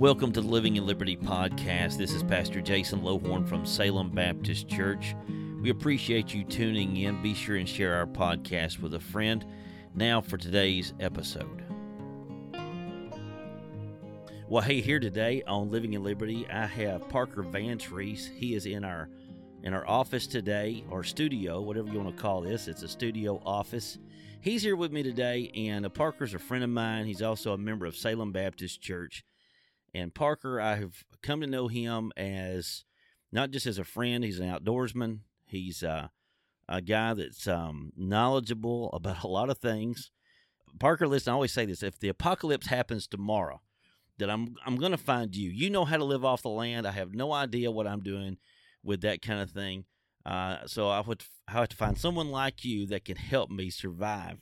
Welcome to the Living in Liberty podcast. This is Pastor Jason Lohorn from Salem Baptist Church. We appreciate you tuning in. Be sure and share our podcast with a friend. Now for today's episode. Well, hey, here today on Living in Liberty, I have Parker Vantrease. He is in our in our office today, or studio, whatever you want to call this. It's a studio office. He's here with me today, and uh, Parker's a friend of mine. He's also a member of Salem Baptist Church. And Parker, I have come to know him as not just as a friend, he's an outdoorsman. He's uh, a guy that's um, knowledgeable about a lot of things. Parker, listen, I always say this if the apocalypse happens tomorrow, that I'm I'm going to find you. You know how to live off the land. I have no idea what I'm doing with that kind of thing. Uh, so I would I have to find someone like you that can help me survive.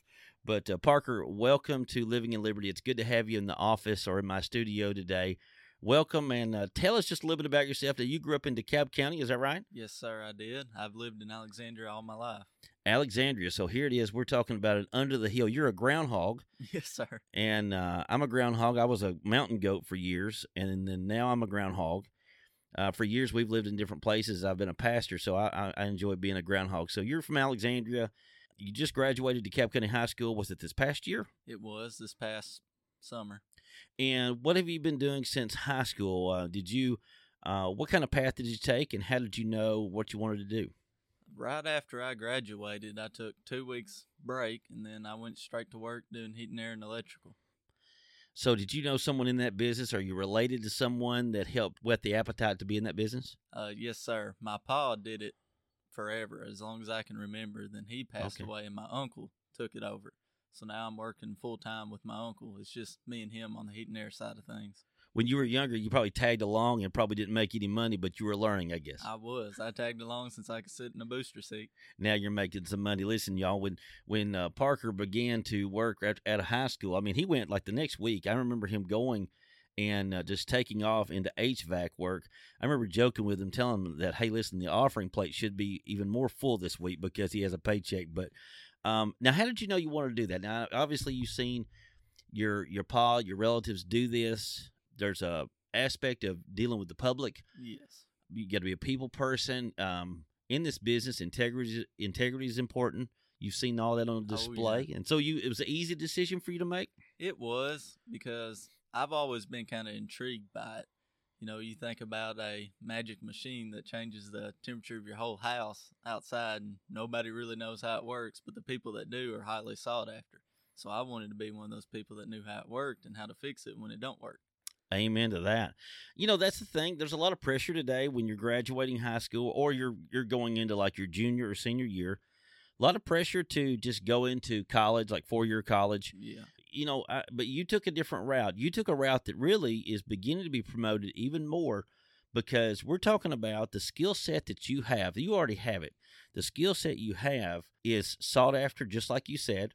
But uh, Parker, welcome to Living in Liberty. It's good to have you in the office or in my studio today. Welcome and uh, tell us just a little bit about yourself. That you grew up in DeKalb County, is that right? Yes, sir, I did. I've lived in Alexandria all my life. Alexandria. So here it is. We're talking about it under the hill. You're a groundhog. Yes, sir. And uh, I'm a groundhog. I was a mountain goat for years, and then now I'm a groundhog. Uh, for years, we've lived in different places. I've been a pastor, so I, I, enjoy being a groundhog. So you're from Alexandria. You just graduated DeKalb County High School. Was it this past year? It was this past summer. And what have you been doing since high school? Uh, did you, uh, what kind of path did you take, and how did you know what you wanted to do? Right after I graduated, I took two weeks break, and then I went straight to work doing heating, air, and electrical. So, did you know someone in that business? Are you related to someone that helped whet the appetite to be in that business? Uh, yes, sir. My pa did it forever, as long as I can remember. Then he passed okay. away, and my uncle took it over. So now I'm working full time with my uncle. It's just me and him on the heat and air side of things. When you were younger, you probably tagged along and probably didn't make any money, but you were learning, I guess. I was. I tagged along since I could sit in a booster seat. Now you're making some money. Listen, y'all, when when uh, Parker began to work at, at a high school, I mean, he went like the next week. I remember him going and uh, just taking off into HVAC work. I remember joking with him, telling him that, hey, listen, the offering plate should be even more full this week because he has a paycheck. But um, now, how did you know you wanted to do that? Now, obviously, you've seen your your pa, your relatives do this. There's a aspect of dealing with the public. Yes, you got to be a people person. Um, in this business, integrity integrity is important. You've seen all that on display, oh, yeah. and so you it was an easy decision for you to make. It was because I've always been kind of intrigued by it. You know, you think about a magic machine that changes the temperature of your whole house outside, and nobody really knows how it works, but the people that do are highly sought after. So I wanted to be one of those people that knew how it worked and how to fix it when it don't work. Amen to that. You know, that's the thing. There's a lot of pressure today when you're graduating high school or you're you're going into like your junior or senior year. A lot of pressure to just go into college, like four year college. Yeah you know, I, but you took a different route. You took a route that really is beginning to be promoted even more because we're talking about the skill set that you have. You already have it. The skill set you have is sought after, just like you said.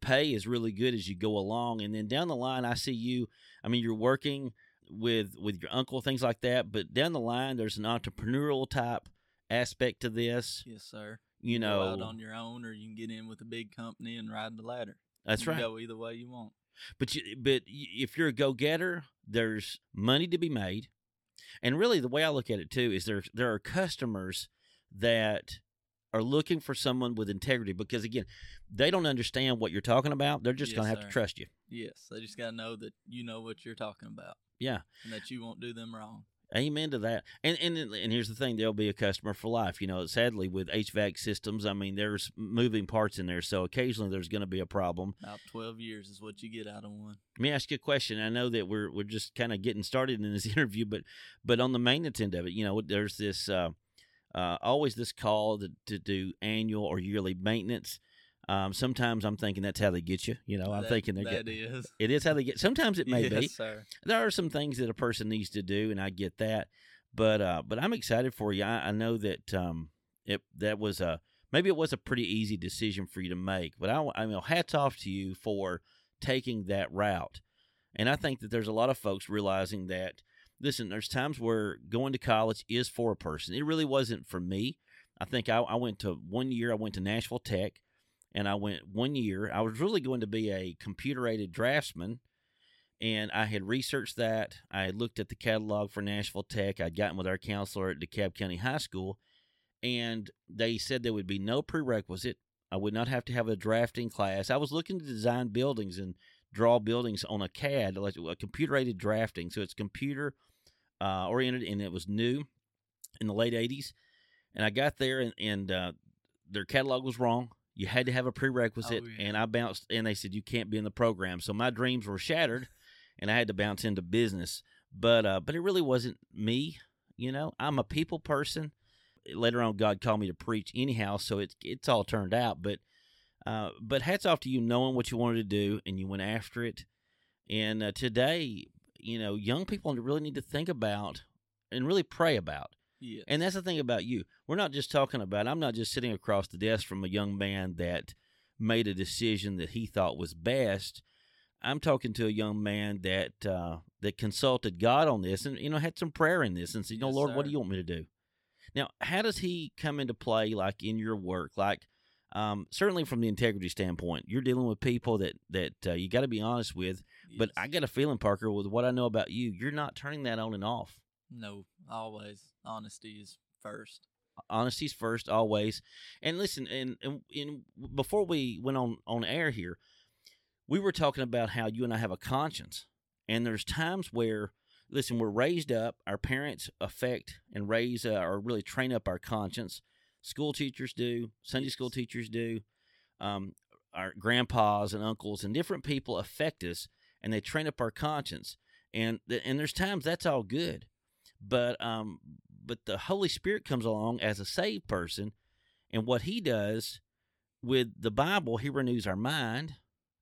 Pay is really good as you go along, and then down the line, I see you. I mean, you're working with with your uncle, things like that. But down the line, there's an entrepreneurial type aspect to this. Yes, sir. You, know, out on your own, or you can get in with a big company and ride the ladder. That's you right. Go either way you want. But you, eh, but if you're a go getter, there's money to be made, and really the way I look at it too is there there are customers that are looking for someone with integrity because again they don't understand what you're talking about. They're just yes, gonna have sir. to trust you. Yes, they just gotta know that you know what you're talking about. Yeah, and that you won't do them wrong. Amen to that. And and and here's the thing: there'll be a customer for life. You know, sadly with HVAC systems, I mean, there's moving parts in there, so occasionally there's going to be a problem. About twelve years is what you get out of one. Let me ask you a question. I know that we're we're just kind of getting started in this interview, but but on the maintenance end of it, you know, there's this uh, uh, always this call to, to do annual or yearly maintenance. Um, sometimes I'm thinking that's how they get you. You know, I'm that, thinking they that get is. it is how they get. Sometimes it may yes, be. Sir. There are some things that a person needs to do, and I get that. But uh, but I'm excited for you. I, I know that um, it that was a maybe it was a pretty easy decision for you to make. But I I mean, hats off to you for taking that route. And I think that there's a lot of folks realizing that. Listen, there's times where going to college is for a person. It really wasn't for me. I think I, I went to one year. I went to Nashville Tech and I went one year. I was really going to be a computer aided draftsman, And I had researched that. I had looked at the catalog for Nashville Tech. I'd gotten with our counselor at DeKalb County High School, and they said there would be no prerequisite. I would not have to have a drafting class. I was looking to design buildings and draw buildings on a CAD, like a computer aided drafting. So it's computer uh, oriented, and it was new in the late 80s. And I got there, and, and uh, their catalog was wrong. You had to have a prerequisite, Oh, yeah. and I bounced, and they said you can't be in the program. So my dreams were shattered, and I had to bounce into business. But uh, but it really wasn't me. You know, I'm a people person. Later on, God called me to preach anyhow, so it's it's all turned out. But uh, but hats off to you knowing what you wanted to do, and you went after it. And uh, today, you know, young people really need to think about and really pray about. Yes. And that's the thing about you. We're not just talking about, I'm not just sitting across the desk from a young man that made a decision that he thought was best. I'm talking to a young man that uh, that consulted God on this and you know had some prayer in this and said, you know, Yes, Lord, what do you want me to do? Now, how does he come into play like in your work? Like um, certainly from the integrity standpoint, you're dealing with people that that uh, you got to be honest with. But I got a feeling, Parker, with what I know about you, you're not turning that on and off. No, always. Honesty is first. honesty's first always. And listen and, and, and before we went on on air here we were talking about how you and i have a conscience. And there's times where listen we're raised up our parents affect and raise uh, or really train up our conscience. School teachers do sunday school teachers do um, our grandpas and uncles and different people affect us and they train up our conscience. And th- and there's times that's all good but um but the holy spirit comes along as a saved person and what he does with the bible he renews our mind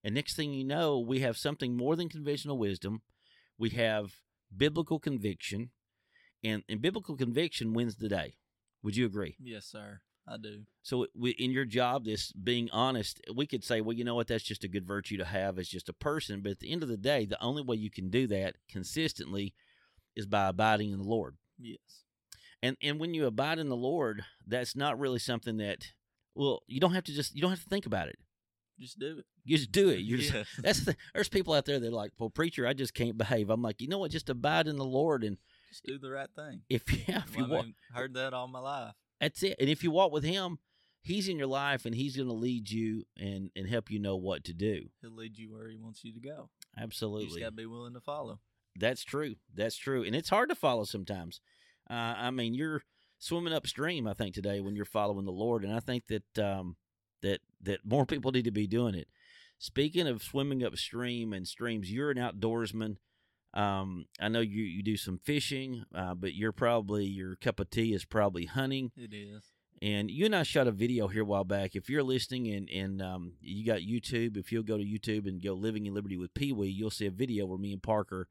and next thing you know we have something more than conventional wisdom we have biblical conviction and and biblical conviction wins the day would you agree Yes, sir. I do. so we, in your job, this being honest, we could say, well, you know what? That's just a good virtue to have as just a person. But at the end of the day, the only way you can do that consistently is by abiding in the Lord. Yes. And and when you abide in the Lord, that's not really something that well, you don't have to just you don't have to think about it. Just do it. You just do it. You're just, yes. that's the, there's people out there that are like, well, preacher, I just can't behave. I'm like, you know what? Just abide in the Lord, and Just do the right thing. if yeah, if you Well, I walk, heard that all my life. That's it. And if you walk with him, he's in your life and he's going to lead you and, and help you know what to do. He'll lead you where he wants you to go. Absolutely. You just got to be willing to follow. That's true. That's true. And it's hard to follow sometimes. Uh, I mean, you're swimming upstream, I think, today when you're following the Lord. And I think that, um, that, that more people need to be doing it. Speaking of swimming upstream and streams, you're an outdoorsman. Um, I know you, you do some fishing, uh, but you're probably, your cup of tea is probably hunting. It is. And you and I shot a video here a while back. If you're listening and, and um, you got YouTube, if you'll go to YouTube and go Living in Liberty with Pee Wee, you'll see a video where me and Parker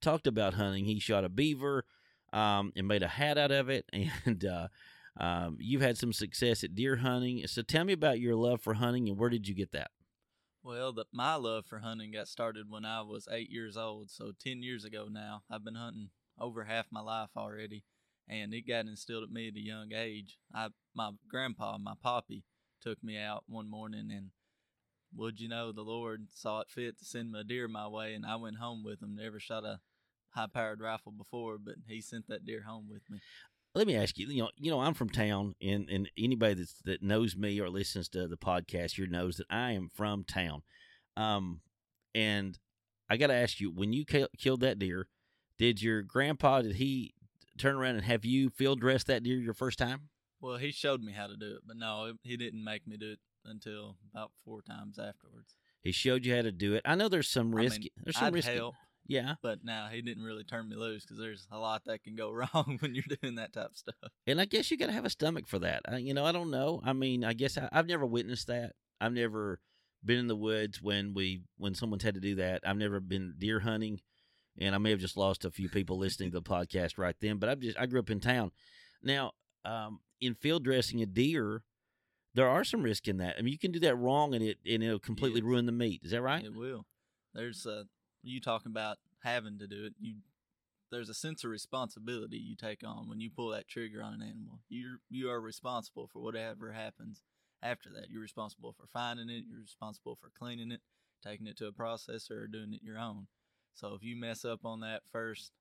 talked about hunting. He shot a beaver um, and made a hat out of it. And uh, um, you've had some success at deer hunting. So tell me about your love for hunting and where did you get that? Well, the, my love for hunting got started when I was eight years old. So 10 years ago now, I've been hunting over half my life already. And it got instilled at me at a young age. I, my grandpa, my poppy, took me out one morning and would you know the Lord saw it fit to send a deer my way and I went home with him. Never shot a high powered rifle before, but he sent that deer home with me. Let me ask you. You know, you know, I'm from town, and and anybody that's, that knows me or listens to the podcast here knows that I am from town. Um, and I got to ask you, when you ki- killed that deer, did your grandpa did he turn around and have you field dress that deer your first time? Well, he showed me how to do it, but no, he didn't make me do it until about four times afterwards. He showed you how to do it. I know there's some I risk. mean, there's some I'd risk. help, Yeah, but now he didn't really turn me loose because there's a lot that can go wrong when you're doing that type of stuff. and I guess you got to have a stomach for that. I, you know, I don't know. I mean, I guess I, I've never witnessed that. I've never been in the woods when we when someone's had to do that. I've never been deer hunting, and I may have just lost a few people listening to the podcast right then. But I've just I grew up in town. Now, um, in field dressing a deer, there are some risk in that. I mean, you can do that wrong, and it and it'll completely Yes. ruin the meat. Is that right? It will. There's uh, you talking about having to do it. You there's a sense of responsibility you take on when you pull that trigger on an animal. You you are responsible for whatever happens after that. You're responsible for finding it. You're responsible for cleaning it, taking it to a processor, or doing it your own. So if you mess up on that first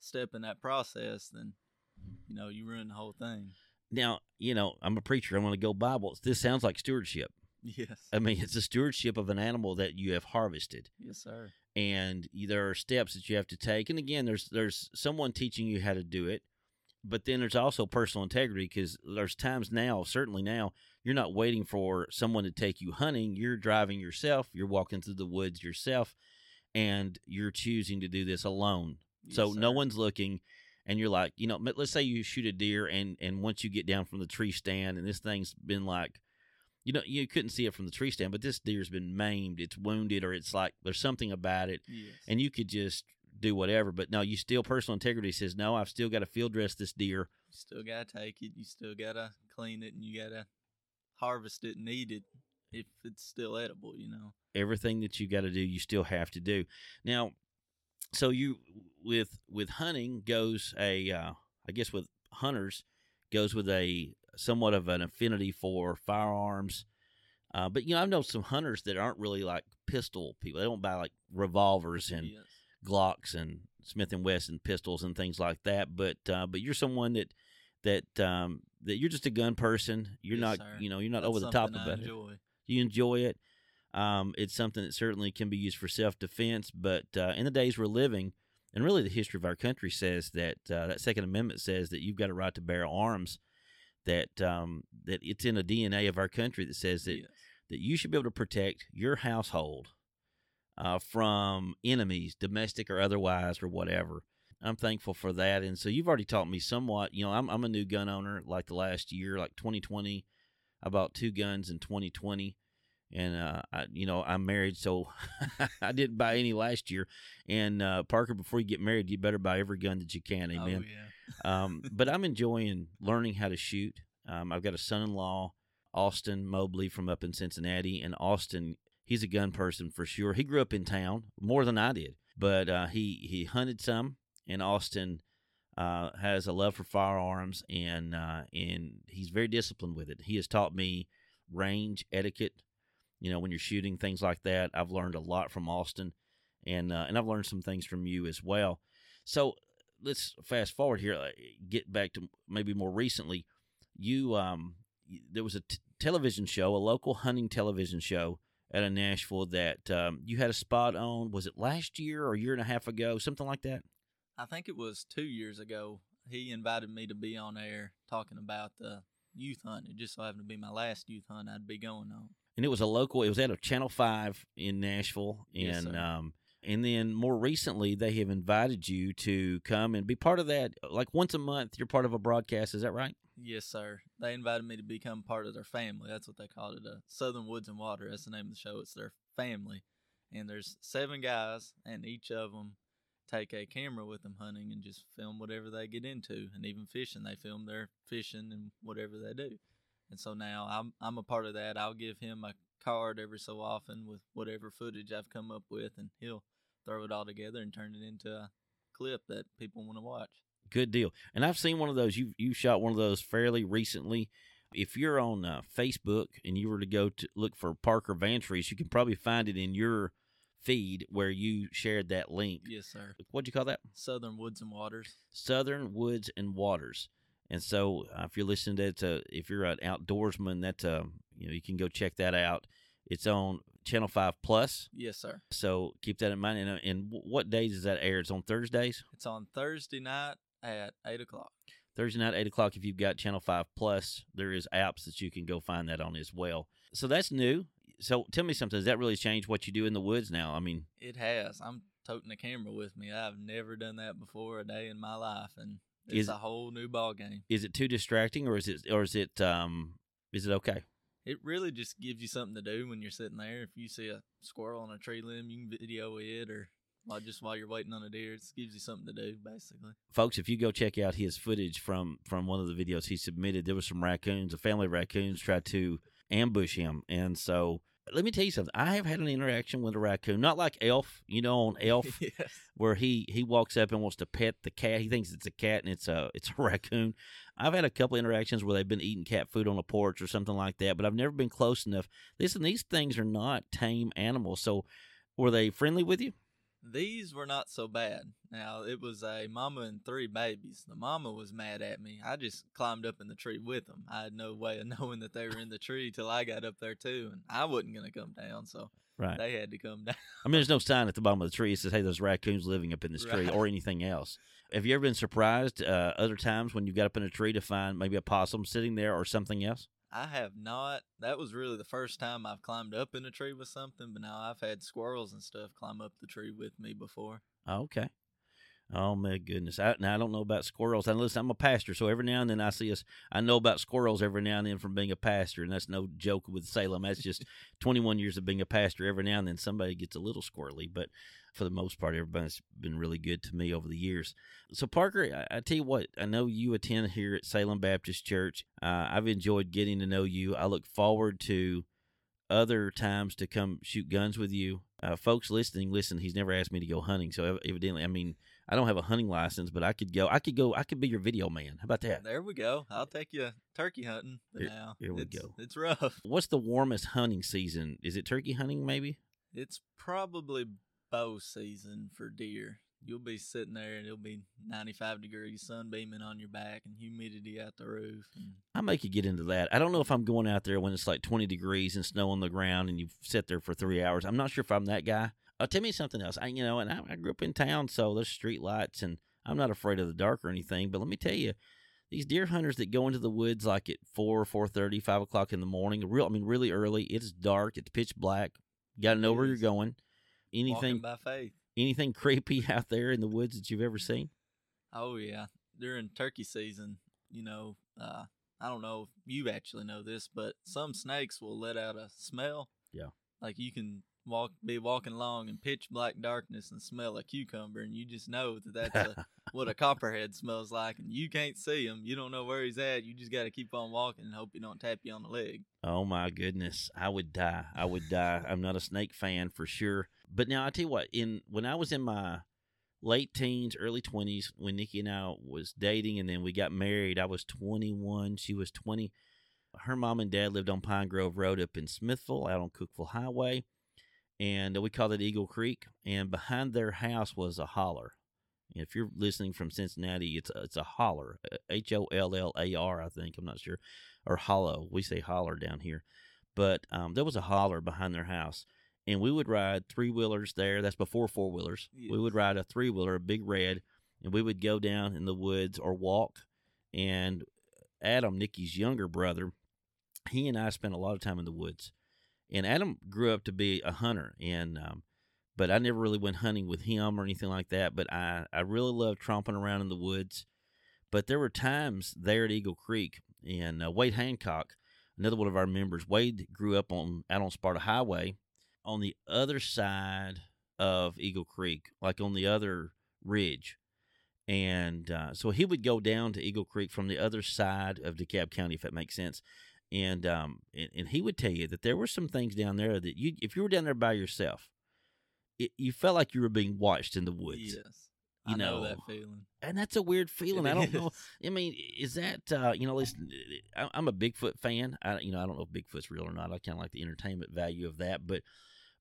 step in that process, then you know you ruin the whole thing. Now, you know, I'm a preacher. I'm going to go Bible. This sounds like stewardship. Yes. I mean, it's a stewardship of an animal that you have harvested. Yes, sir. and there are steps that you have to take and again there's there's someone teaching you how to do it but then there's also personal integrity because there's times now certainly now you're not waiting for someone to take you hunting you're driving yourself you're walking through the woods yourself and you're choosing to do this alone so Yes, no one's looking and you're like you know let's say you shoot a deer and and once you get down from the tree stand and this thing's been like you know you couldn't see it from the tree stand but this deer's been maimed it's wounded or it's like there's something about it Yes. and you could just do whatever. But no, you still personal integrity says no. I've still got to field dress this deer. you still gotta take it. You still gotta clean it, and you gotta harvest it and eat it if it's still edible. You know. Everything that you got to do, you still have to do. Now, so you with with hunting goes a uh, I guess with hunters goes with a somewhat of an affinity for firearms. Uh, but you know, I know some hunters that aren't really like pistol people. They don't buy like revolvers and yes. Glocks and Smith and Wesson pistols and things like that. But uh, but you're someone that that um, that you're just a gun person. You're Yes, not sir. you know you're not That's over the top I about it. You enjoy it. Um, it's something that certainly can be used for self defense. But uh, in the days we're living, and really the history of our country says that uh, that Second Amendment says that you've got a right to bear arms. That um, that it's in the DNA of our country that says that Yes. that you should be able to protect your household uh, from enemies, domestic or otherwise, or whatever. I'm thankful for that. And so you've already taught me somewhat. You know, I'm, I'm a new gun owner like the last year, like 2020. I bought two guns in 2020. And, uh, I, you know, I'm married, so I didn't buy any last year. And, uh, Parker, before you get married, you better buy every gun that you can. Amen Oh yeah. um, but I'm enjoying learning how to shoot. Um, I've got a son-in-law, Austin Mobley from up in Cincinnati, and Austin, he's a gun person for sure. He grew up in town more than I did, but uh, he he hunted some, and Austin uh, has a love for firearms, and uh, and he's very disciplined with it. He has taught me range etiquette. You know, when you're shooting things like that, I've learned a lot from Austin, and uh, and I've learned some things from you as well. So let's fast forward here. uh, Get back to maybe more recently. You um, there was a t- television show, a local hunting television show out of Nashville that um, you had a spot on. Was it last year or a year and a half ago, something like that? I think it was two years ago. He invited me to be on air talking about the youth hunt. It just so happened to be my last youth hunt I'd be going on. And it was a local. It was out of Channel Five in Nashville, and sir. um, and then more recently they have invited you to come and be part of that. Like once a month, you're part of a broadcast. Is that right? Yes, sir. They invited me to become part of their family. That's what they called it. Uh, Southern Woods and Water. That's the name of the show. It's their family, and there's seven guys, and each of them take a camera with them hunting and just film whatever they get into, and even fishing. They film their fishing and whatever they do. And so now I'm I'm a part of that. I'll give him a card every so often with whatever footage I've come up with, and he'll throw it all together and turn it into a clip that people want to watch. Good deal. And I've seen one of those. You you shot one of those fairly recently. If you're on uh, Facebook and you were to go to look for Parker Vantrease, you can probably find it in your feed where you shared that link. Yes, sir. What'd you call that? Southern Woods and Waters. Southern Woods and Waters. And so, uh, if you're listening to it, uh, if you're an outdoorsman, that uh, you know you can go check that out. It's on Channel Five Plus. Yes, sir. So keep that in mind. And, uh, and what days does that air? It's on Thursdays. It's on Thursday night at eight o'clock. Thursday night, eight o'clock. If you've got Channel Five Plus, there is apps that you can go find that on as well. So that's new. So tell me something. Does that really change what you do in the woods now? I mean, It has. I'm toting a camera with me. I've never done that before a day in my life, and it's Is- a whole new ball game. is it too distracting, or is it, or is it, um, is it okay? It really just gives you something to do when you're sitting there. If you see a squirrel on a tree limb, you can video it, or while just while you're waiting on a deer, it gives you something to do, basically. folks if you go check out his footage from from one of the videos he submitted there was some raccoons a family of raccoons tried to ambush him and so let me tell you something. I have had an interaction with a raccoon not like elf you know on elf yes. where he he walks up and wants to pet the cat. He thinks it's a cat and it's a it's a raccoon. I've had a couple interactions where they've been eating cat food on a porch or something like that but i've never been close enough. Listen these things are not tame animals. So were they friendly with you These were not so bad. Now it was a mama and three babies. The mama was mad at me. I just climbed up in the tree with them. I had no way of knowing that they were in the tree till I got up there too, and I wasn't gonna come down, so Right. they had to come down. I mean, there's no sign at the bottom of the tree that says, "Hey, there's raccoons living up in this tree," or anything else. Have you ever been surprised uh, other times when you got up in a tree to find maybe a possum sitting there or something else? I have not. That was really the first time I've climbed up in a tree with something, but now I've had squirrels and stuff climb up the tree with me before. Oh, okay. Oh my goodness! I, now I don't know about squirrels. And listen, I'm a pastor, so every now and then I see us. I know about squirrels every now and then from being a pastor, and that's no joke with Salem. That's just 21 years of being a pastor. Every now and then somebody gets a little squirrely, but for the most part, everybody's been really good to me over the years. So Parker, I, I tell you what, I know you attend here at Salem Baptist Church. Uh, I've enjoyed getting to know you. I look forward to other times to come shoot guns with you. Uh, folks listening, listen. He's never asked me to go hunting, so evidently, I mean, I don't have a hunting license, but I could go. I could go. I could be your video man. How about that? There we go. I'll take you turkey hunting. Here- now here we it's, go. It's rough. What's the warmest hunting season? Is it turkey hunting? Maybe. It's probably bow season for deer. You'll be sitting there and it'll be 95 degrees, sun beaming on your back, and humidity out the roof. I may could get into that. I don't know if I'm going out there when it's like 20 degrees and snow on the ground and you sit there for three hours. I'm not sure if I'm that guy. Uh, tell me something else. I, you know, and I, I grew up in town, so there's street lights, and I'm not afraid of the dark or anything. But let me tell you, these deer hunters that go into the woods like at four, four thirty, five o'clock in the morning, real, I mean, really early. It's dark. It's pitch black. You got to know where you're going. Anything, walking by faith. anything creepy out there in the woods that you've ever seen? Oh yeah, during turkey season, you know, uh, I don't know if you actually know this, but some snakes will let out a smell. Yeah. Like you can walk, be walking along in pitch black darkness and smell a cucumber, and you just know that that's a, what a copperhead smells like, and you can't see him. You don't know where he's at. You just got to keep on walking and hope he don't tap you on the leg. Oh my goodness, I would die. I would die. I'm not a snake fan for sure. But now I tell you what, in when I was in my late teens, early 20s, when Nikki and I was dating and then we got married, I was 21, she was 20. Her mom and dad lived on Pine Grove Road up in Smithville, out on Cookeville Highway, and we called it Eagle Creek. And behind their house was a holler. And if you're listening from Cincinnati, it's a, it's a holler, H O L L A R, I think. I'm not sure, or hollow. We say holler down here, but um, there was a holler behind their house, and we would ride three wheelers there. That's before four wheelers. We would ride a three wheeler, a big red, and we would go down in the woods or walk. And Adam, Nikki's younger brother, he and I spent a lot of time in the woods. And Adam grew up to be a hunter, and um, but I never really went hunting with him or anything like that. But I I really loved tromping around in the woods. But there were times there at Eagle Creek, and uh, Wade Hancock, another one of our members, Wade grew up on out on Sparta Highway, on the other side of Eagle Creek, like on the other ridge. And uh, so he would go down to Eagle Creek from the other side of DeKalb County, if that makes sense. And um, and, and he would tell you that there were some things down there that you, if you were down there by yourself, it, you felt like you were being watched in the woods. Yes, You I know, know, that feeling. And that's a weird feeling. It I don't know. I mean, is that uh, you know? Listen, I- I'm a Bigfoot fan. I you know I don't know if Bigfoot's real or not. I kind of like the entertainment value of that, but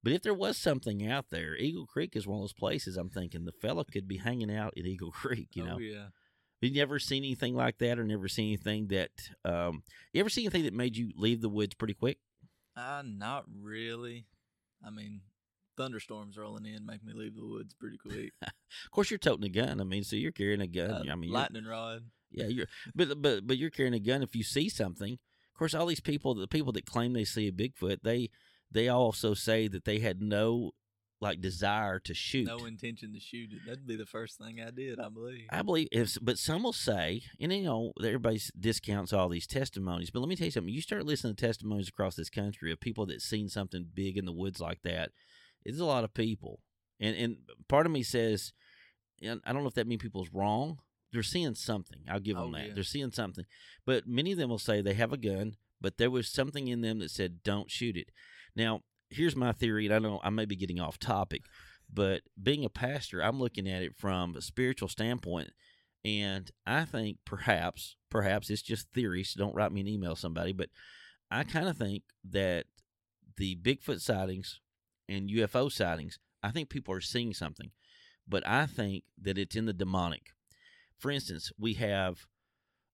but if there was something out there, Eagle Creek is one of those places. I'm thinking the fella could be hanging out at Eagle Creek. You know, oh yeah. You never seen anything like that, or never seen anything that um, you ever seen anything that made you leave the woods pretty quick? Uh, not really. I mean, thunderstorms rolling in make me leave the woods pretty quick. Of course, you're toting a gun. I mean, so you're carrying a gun. Uh, I mean, lightning rod. Yeah, you're but but but you're carrying a gun if you see something. Of course, all these people, the people that claim they see a Bigfoot, they they also say that they had no like desire to shoot. No intention to shoot it. That'd be the first thing I did, I believe. I believe, if, but some will say, and you know, everybody discounts all these testimonies. But let me tell you something: you start listening to testimonies across this country of people that seen something big in the woods like that. It's a lot of people, and and part of me says, and I don't know if that means people's wrong. They're seeing something. I'll give oh, them Oh, that. yeah. They're seeing something, but many of them will say they have a gun, but there was something in them that said, "Don't shoot it." Now, here's my theory, and I know I may be getting off topic, but being a pastor, I'm looking at it from a spiritual standpoint. And I think perhaps, perhaps it's just theory, so don't write me an email, somebody, but I kind of think that the Bigfoot sightings and UFO sightings I think people are seeing something, but I think that it's in the demonic. For instance, we have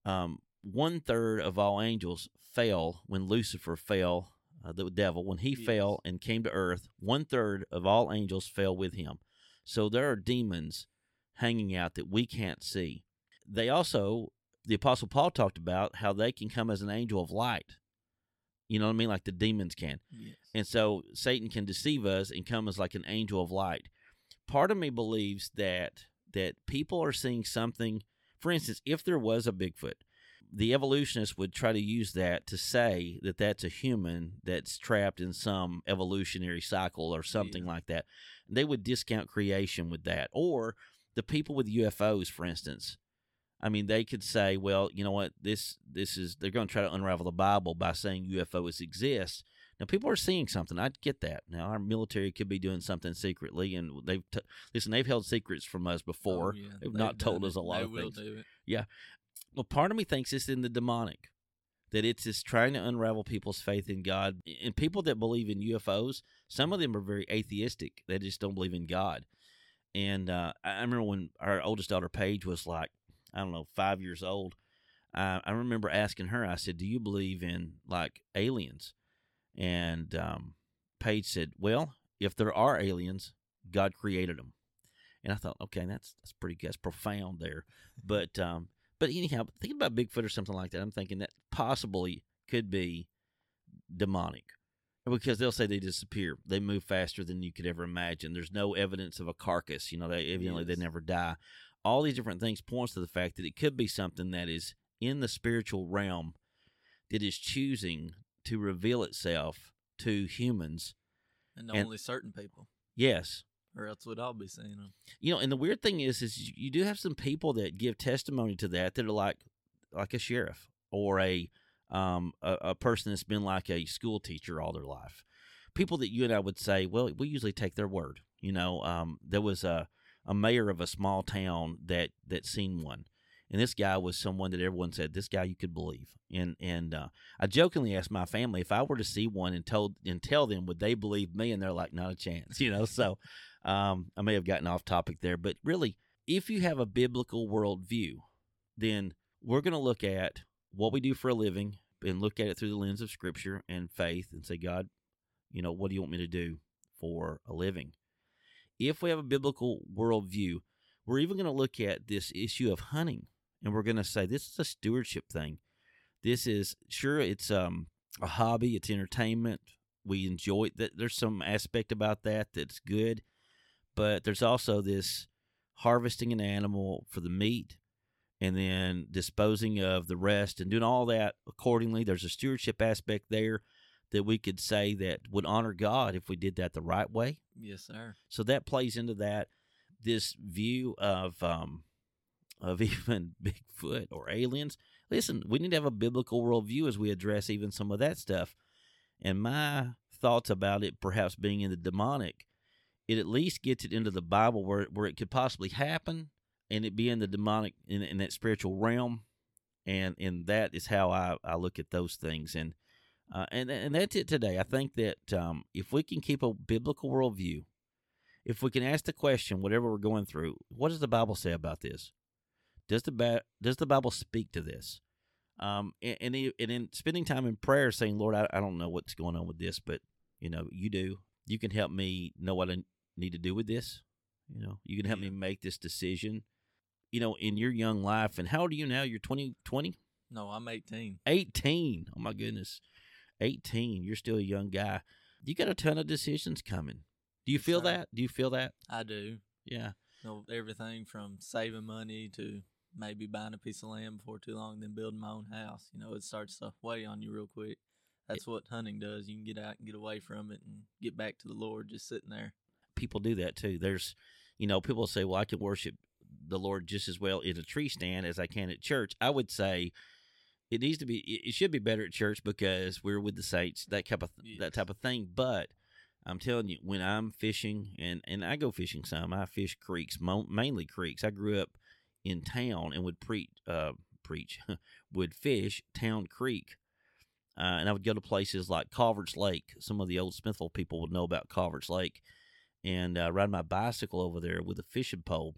um, one third of all angels fell when Lucifer fell, uh, the devil, when he Yes. fell and came to earth. One third of all angels fell with him. So there are demons hanging out that we can't see. They also, the Apostle Paul talked about how they can come as an angel of light. You know what I mean? Like the demons can. Yes. And so Satan can deceive us and come as like an angel of light. Part of me believes that that people are seeing something. For instance, if there was a Bigfoot, the evolutionists would try to use that to say that that's a human that's trapped in some evolutionary cycle or something Yeah. like that. They would discount creation with that. Or the people with UFOs, for instance. I mean, they could say, well, you know what, this this is they're going to try to unravel the Bible by saying UFOs exist. Now, people are seeing something. I get that. Now, our military could be doing something secretly, and they've t- listen. They've held secrets from us oh, before. Oh, yeah. They've They've not told done us a lot they of will things. Do it. Well, part of me thinks it's in the demonic, that it's just trying to unravel people's faith in God. And people that believe in UFOs, some of them are very atheistic. They just don't believe in God. And uh, I remember when our oldest daughter Paige was like, I don't know, five years old. I, I remember asking her. I said, "Do you believe in like aliens?" And um, Paige said, "Well, if there are aliens, God created them." And I thought, okay, that's that's pretty that's profound there. But um, but anyhow, thinking about Bigfoot or something like that, I'm thinking that possibly could be demonic because they'll say they disappear. They move faster than you could ever imagine. There's no evidence of a carcass. You know, they evidently they never die. All these different things points to the fact that it could be something that is in the spiritual realm that is choosing to reveal itself to humans. And, And- only certain people, Yes, or else what I'll be seeing them. you know, and the weird thing is, is you- you do have some people that give testimony to that that are like, like a sheriff or a, um, a, a person that's been like a school teacher all their life. People that you and I would say, well, we usually take their word. You know, um, there was a, a mayor of a small town that that seen one, and this guy was someone that everyone said this guy you could believe. And and uh, I jokingly asked my family if I were to see one and told and tell them would they believe me, and they're like, not a chance. You know, so um, I may have gotten off topic there, but really, if you have a biblical worldview, then we're going to look at what we do for a living and look at it through the lens of Scripture and faith and say, God, you know, what do you want me to do for a living? If we have a biblical worldview, we're even going to look at this issue of hunting and we're going to say, this is a stewardship thing. This is sure it's um, a hobby, it's entertainment. We enjoy it. There's some aspect about that that's good but there's also this harvesting an animal for the meat and then disposing of the rest and doing all that accordingly. There's a stewardship aspect there that we could say that would honor god if we did that the right way. Yes, sir. so that plays into that this view of um of even bigfoot or aliens. Listen we need to have a biblical worldview as we address even some of that stuff. And my thoughts about it perhaps being in the demonic it at least gets it into the bible where, where it could possibly happen and it be in the demonic in, in that spiritual realm and and that is how i, I look at those things and uh, and and that's it today. I think that um, if we can keep a biblical worldview, if we can ask the question, whatever we're going through, what does the Bible say about this? Does the ba- does the Bible speak to this? Um, and, and, i- and in spending time in prayer, saying, Lord, I, I don't know what's going on with this, but you know, you do. You can help me know what I need to do with this. You know, you can help Yeah. me make this decision. You know, in your young life, and how old are you now? You're 20, 20? No, I'm 18. 18. Oh my goodness. 18. You're still a young guy. You got a ton of decisions coming. Do you feel that? Do you feel that? I do. Yeah. You know, everything from saving money to maybe buying a piece of land before too long, then building my own house. You know, it starts to weigh on you real quick. That's what hunting does. You can get out and get away from it and get back to the Lord just sitting there. People do that too. There's, you know, people say, well, I can worship the Lord just as well in a tree stand as I can at church. I would say it needs to be, it should be better at church because we're with the saints, that type of, that type of thing. But I'm telling you, when I'm fishing, and, and I go fishing some, I fish creeks, mo- mainly creeks. I grew up in town and would preach, uh, preach, would fish Town Creek. Uh, and I would go to places like Culver's Lake. Some of the old Smithville people would know about Culver's Lake. And uh, ride my bicycle over there with a fishing pole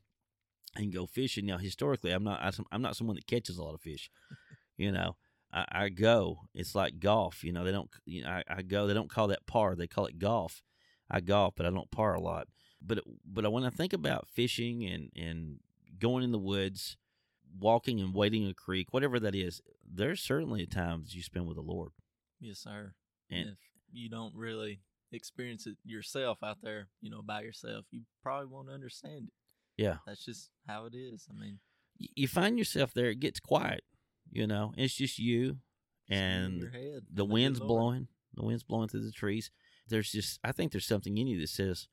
and go fishing. Now, historically, I'm not I'm not someone that catches a lot of fish. you know, I, I, go. It's like golf. You know, they don't. You know, I, I, go. They don't call that par. They call it golf. I golf, but I don't par a lot. But but when I think about fishing and and going in the woods, walking and wading a creek, whatever that is, there's certainly times you spend with the Lord. Yes, sir. And if you don't really experience it yourself out there, you know, by yourself, you probably won't understand it. Yeah. That's just how it is. I mean, you find yourself there, it gets quiet, you know, it's just you and the wind's blowing, the wind's blowing through the trees. There's just, I think there's something in you that says,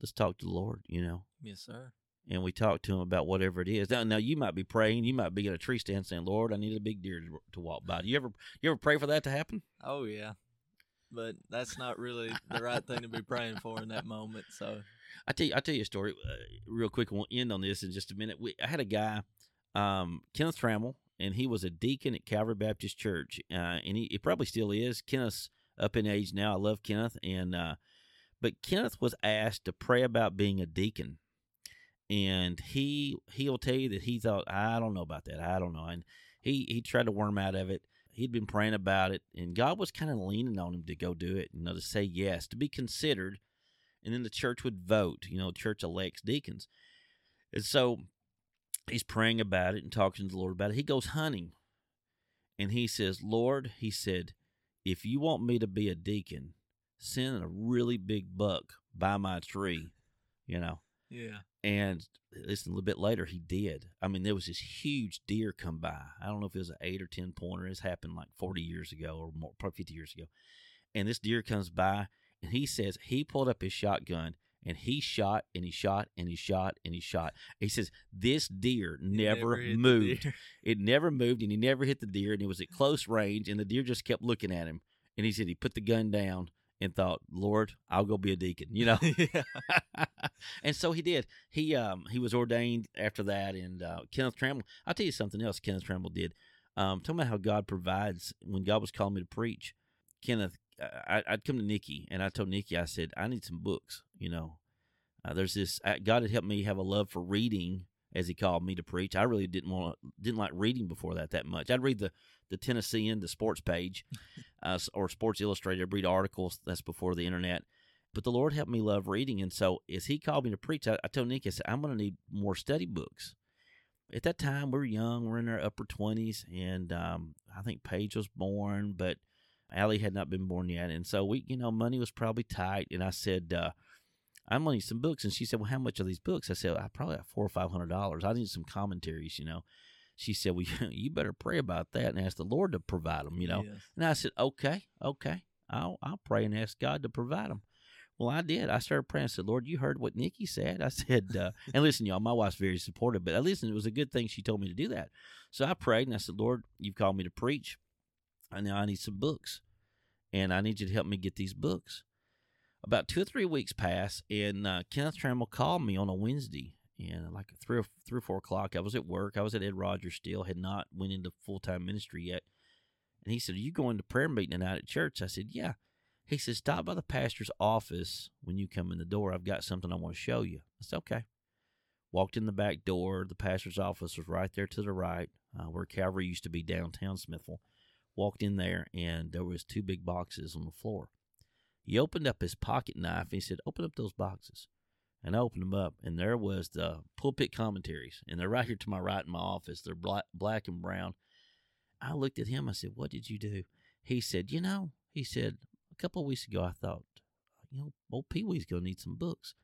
let's talk to the Lord, you know. Yes, sir. And we talk to him about whatever it is. Now, now you might be praying. You might be in a tree stand saying, "Lord, I need a big deer to, to walk by." Do you ever, you ever pray for that to happen? Oh yeah, but that's not really the right thing to be praying for in that moment. So I tell you, I tell you a story uh, real quick. We'll end on this in just a minute. We, I had a guy, um, Kenneth Trammell, and he was a deacon at Calvary Baptist Church, uh, and he, he, probably still is. Kenneth's up in age now. I love Kenneth, and uh, but Kenneth was asked to pray about being a deacon, and he he'll tell you that he thought I don't know about that. I don't know, and he he tried to worm out of it he'd been praying about it, and God was kind of leaning on him to go do it, you know, to say yes, to be considered, and then the church would vote. You know, church elects deacons, and so he's praying about it and talking to the Lord about it. He goes hunting, and he says, "Lord," he said, "if you want me to be a deacon, send a really big buck by my tree." You know, yeah. And listen, a little bit later, he did. I mean, there was this huge deer come by. I don't know if it was an eight or 10 pointer. It's happened like 40 years ago or more, probably 50 years ago. And this deer comes by, and he says he pulled up his shotgun and he shot and he shot and he shot and he shot. He says this deer never, never moved. Deer. It never moved, and he never hit the deer, and it was at close range, and the deer just kept looking at him. And he said he put the gun down and thought, Lord, I'll go be a deacon, you know. and so he did. He um he was ordained after that, and uh, Kenneth Trammell. I'll tell you something else. Kenneth Trammell did. Um, tell me how God provides when God was calling me to preach. Kenneth, I, would come to Nikki, and I told Nikki, I said, I need some books. You know, uh, there's this. God had helped me have a love for reading as he called me to preach. I really didn't want to, didn't like reading before that that much. I'd read the the Tennessean, the sports page, uh, or Sports Illustrated. I'd read articles. That's before the internet. But the Lord helped me love reading, and so as He called me to preach, I, I told Nick, I said, I'm going to need more study books. At that time, we were young. We are in our upper twenties, and um, I think Paige was born, but Allie had not been born yet, and so we, you know, money was probably tight. And I said, uh, I'm need some books. And she said, Well, how much are these books? I said, I probably have four or five hundred dollars. I need some commentaries, you know. She said, Well, you better pray about that and ask the Lord to provide them, you know. Yes. And I said, Okay, okay. I'll I'll pray and ask God to provide them. Well, I did. I started praying. I said, Lord, you heard what Nikki said. I said, uh, and listen, y'all, my wife's very supportive, but I listened. It was a good thing she told me to do that. So I prayed and I said, Lord, you've called me to preach. And now I need some books. And I need you to help me get these books about two or three weeks passed, and uh, Kenneth Trammell called me on a Wednesday, and like three or three or four o'clock, I was at work. I was at Ed Rogers still, had not went into full time ministry yet, and he said, "Are you going to prayer meeting tonight at church?" I said, "Yeah." He said, "Stop by the pastor's office when you come in the door. I've got something I want to show you." I said, "Okay." Walked in the back door. The pastor's office was right there to the right, uh, where Calvary used to be downtown Smithville. Walked in there, and there was two big boxes on the floor. He opened up his pocket knife and he said, Open up those boxes. And I opened them up, and there was the pulpit commentaries, and they're right here to my right in my office. They're black, black and brown. I looked at him. I said, "What did you do?" He said, "You know," he said, "a couple of weeks ago, I thought, you know, old Pee Wee's gonna need some books,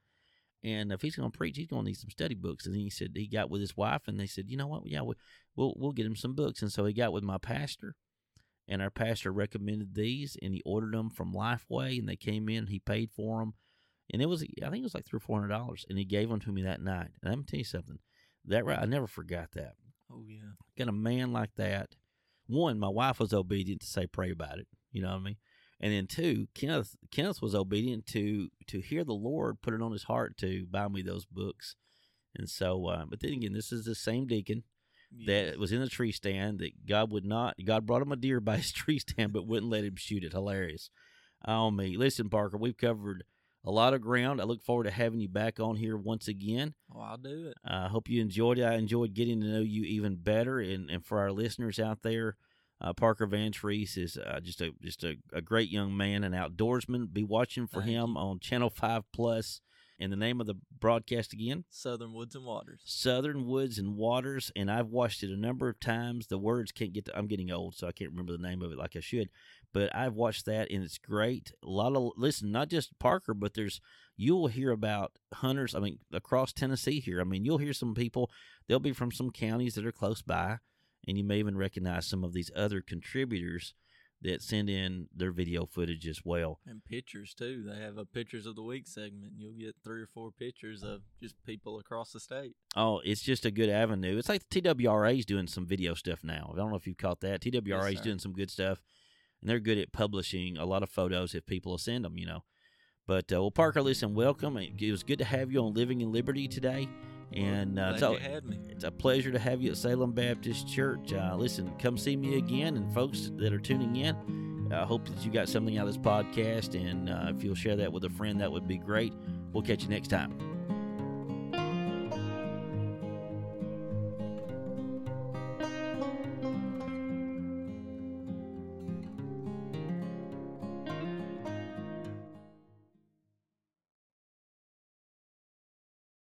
and if he's gonna preach, he's gonna need some study books." And he said he got with his wife, and they said, "You know what? Yeah, we, we'll we'll get him some books." And so he got with my pastor, and our pastor recommended these, and he ordered them from Lifeway, and they came in. He paid for them, and it was I think it was like three or four hundred dollars, and he gave them to me that night. And I'm gonna tell you something, that right, I never forgot that. Oh yeah, got a man like that. One, my wife was obedient to say pray about it. You know what I mean? And then two, Kenneth Kenneth was obedient to to hear the Lord put it on his heart to buy me those books. And so, uh, but then again, this is the same deacon that was in the tree stand that God would not God brought him a deer by his tree stand but wouldn't let him shoot it. Hilarious. Oh me. Listen, Parker, we've covered a lot of ground. I look forward to having you back on here once again. Oh, I'll do it. I uh, hope you enjoyed it. I enjoyed getting to know you even better. And, and for our listeners out there, uh, Parker Vantrease is uh, just a just a, a, great young man, an outdoorsman. Be watching for Thank him you. on Channel Five Plus. And the name of the broadcast again? Southern Woods and Waters. Southern Woods and Waters. And I've watched it a number of times. The words can't get. To, I'm getting old, so I can't remember the name of it like I should. But I've watched that, and it's great. A lot of listen, not just Parker, but there's you'll hear about hunters. I mean, across Tennessee here. I mean, you'll hear some people. They'll be from some counties that are close by and you may even recognize some of these other contributors that send in their video footage as well. And pictures too. They have a pictures of the week segment. And you'll get three or four pictures of just people across the state. Oh, it's just a good avenue. It's like the TWRA is doing some video stuff now. I don't know if you've caught that. TWRA is sir. doing some good stuff, and they're good at publishing a lot of photos if people will send them. You know. But uh, well, Parker, listen, welcome. It was good to have you on Living in Liberty today. And uh, so you had me. it's a pleasure to have you at Salem Baptist Church. Uh, listen, come see me again, and folks that are tuning in, I hope that you got something out of this podcast. And uh, if you'll share that with a friend, that would be great. We'll catch you next time.